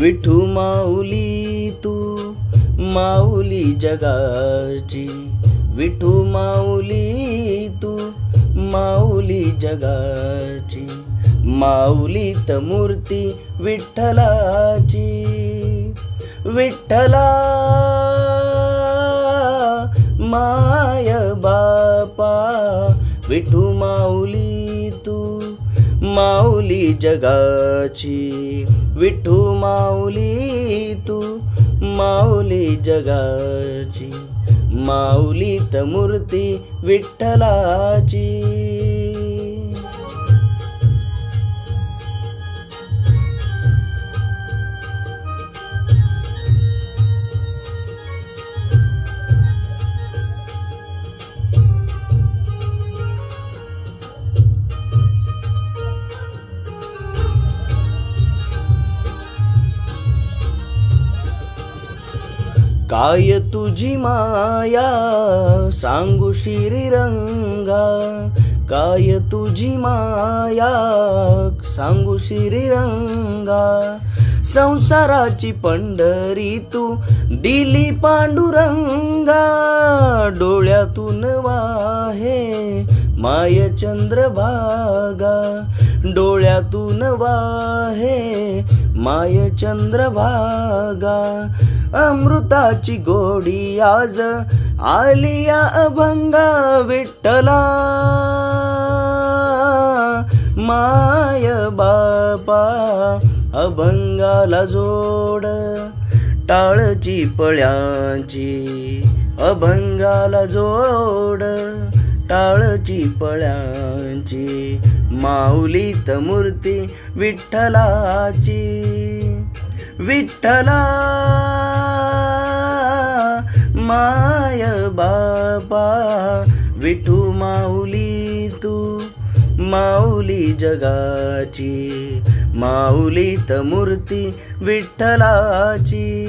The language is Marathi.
विठू माऊली तू माऊली जगाची. विठू माऊली तू माऊली जगाची. माऊलीत मूर्ती विठ्ठलाची. विठ्ठला माय बापा. विठू माऊली माऊली जगाची. विठू माऊली तू माऊली जगाची. माऊलीत मूर्ती विठ्ठलाची. काय तुझी माया सांगू श्रीरंगा. काय तुझी माया सांगू श्रीरंगा. संसाराची पंढरी तू दिली पांडुरंगा. डोळ्यातून वाहे माय चंद्रभागा. डोळ्यातून वाहे माय चंद्रभागा. अमृताची गोडी आज आलिया अभंगा विठ्ठला. माय बापा अभंगाला जोड. टाळची पळ्यांची अभंगाला जोड. टाळची पळ्यांची माऊलीत मूर्ती विठ्ठलाची. विठ्ठला! माय बापा विठू माऊली तू माऊली जगाची माऊलीत मूर्ती विठ्ठलाची.